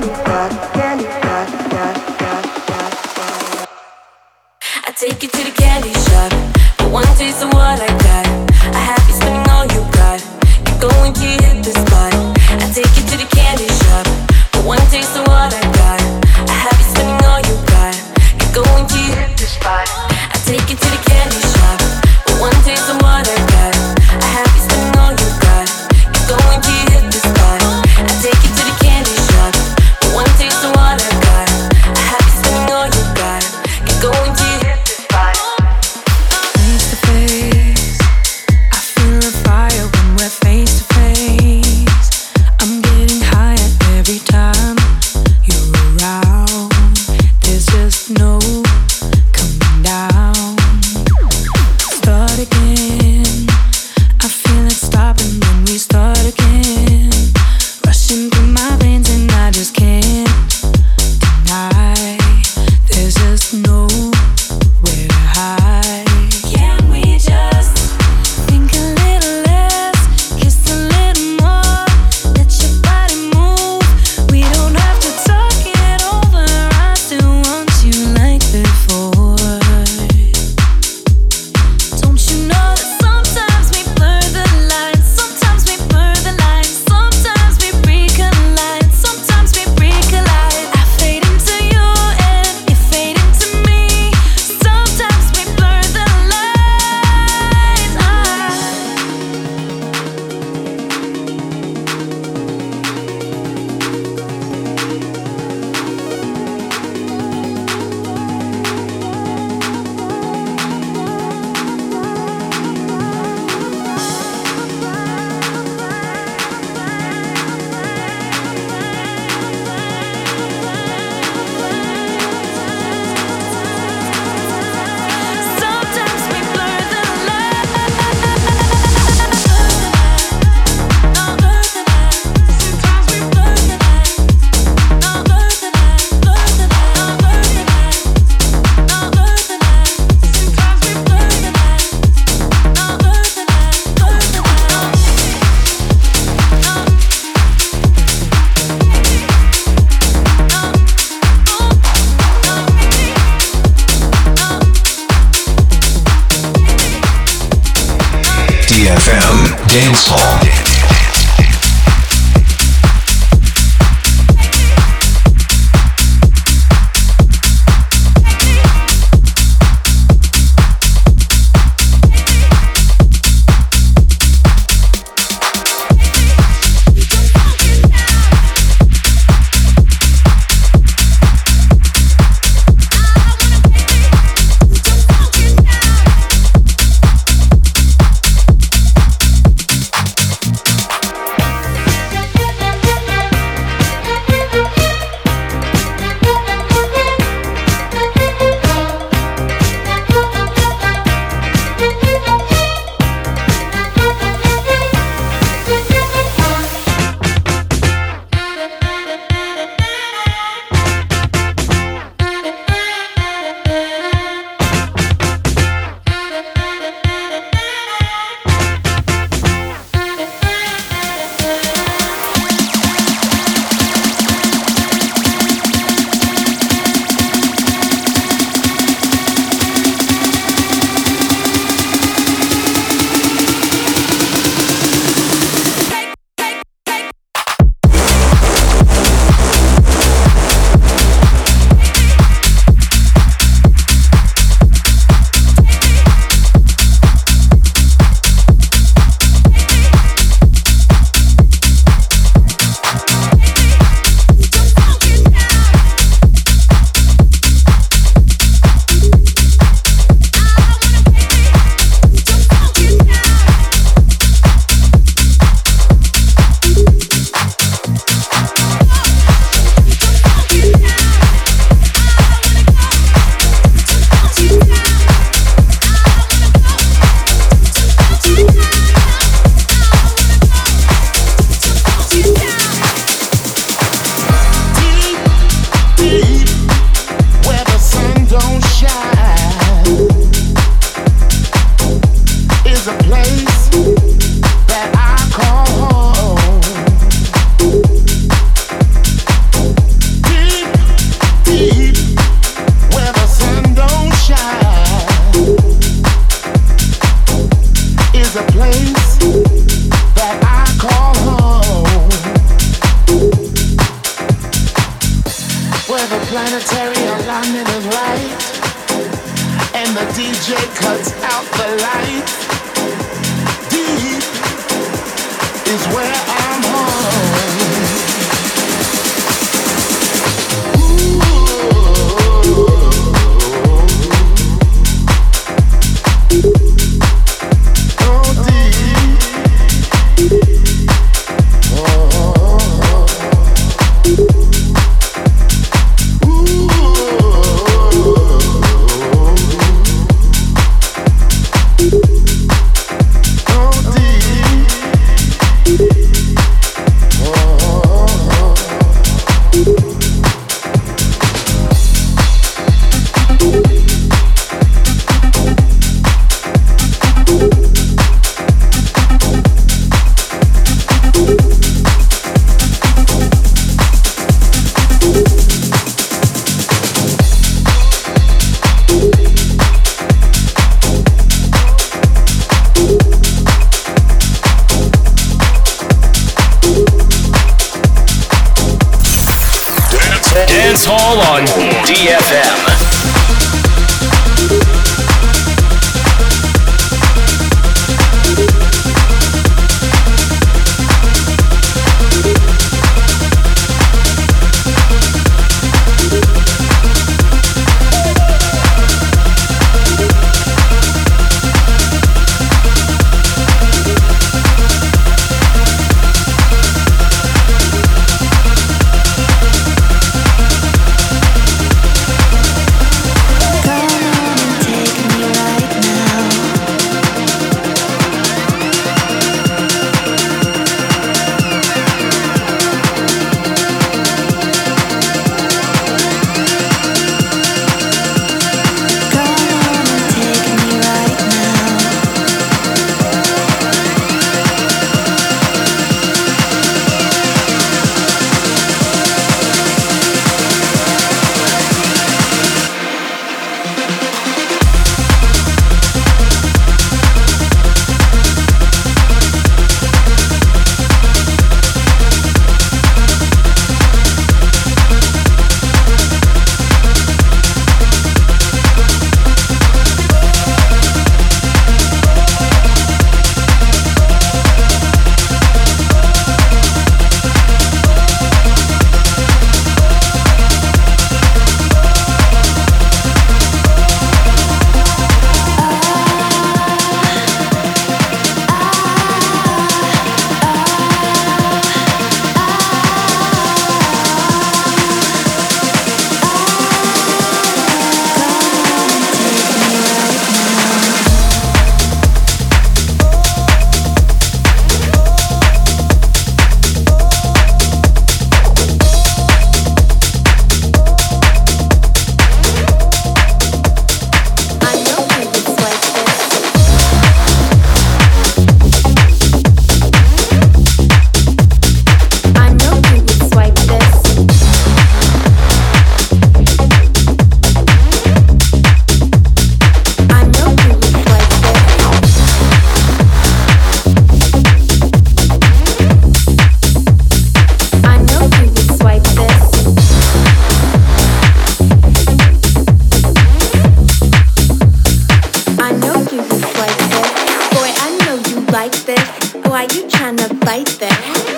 time.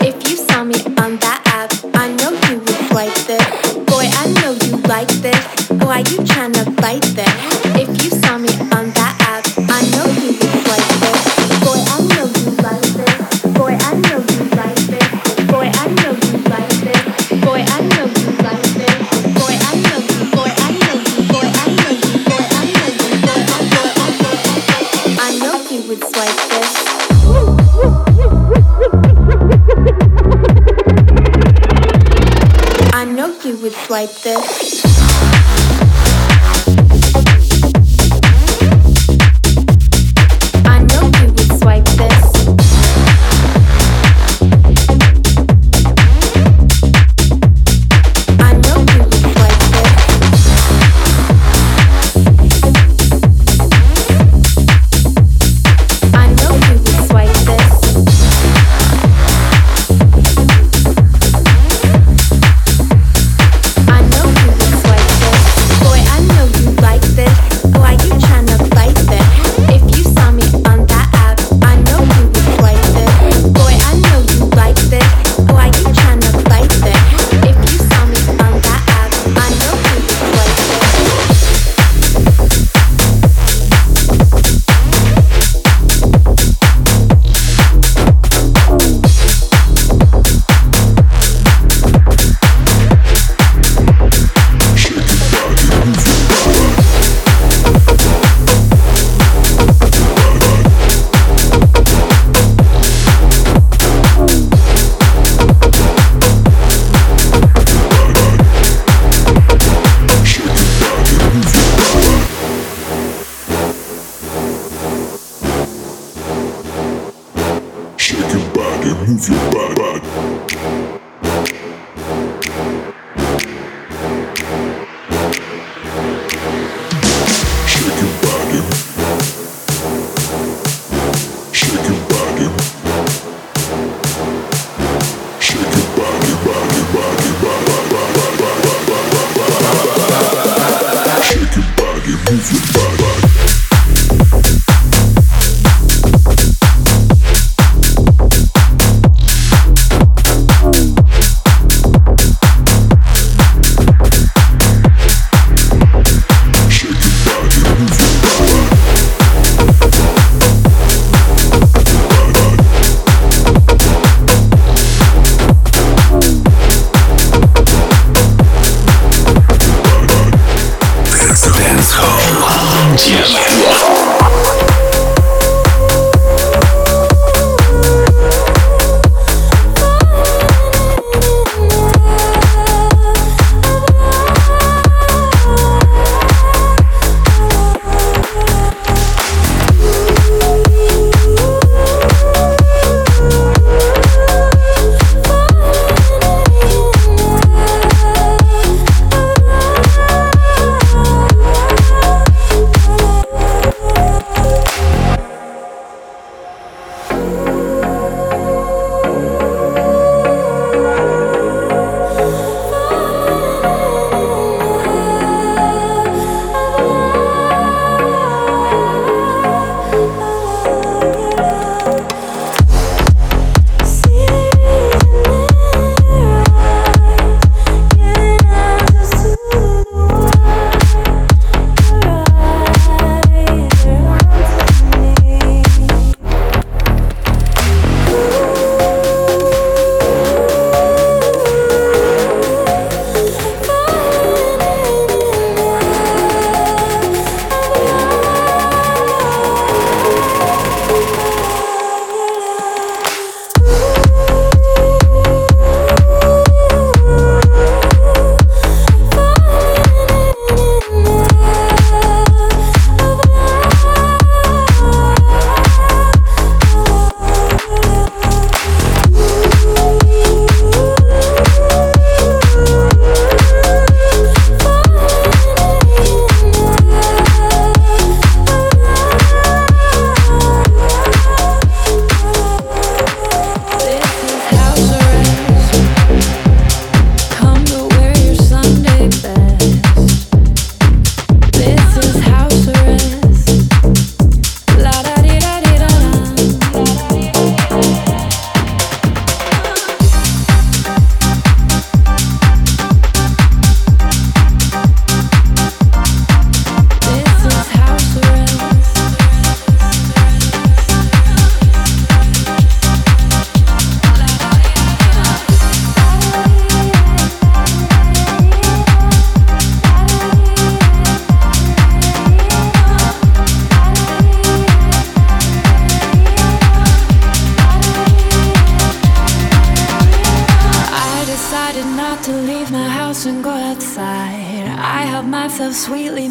If you saw me on that app, I know you would like this. Boy, I know you like this. You that? If you like this. friends.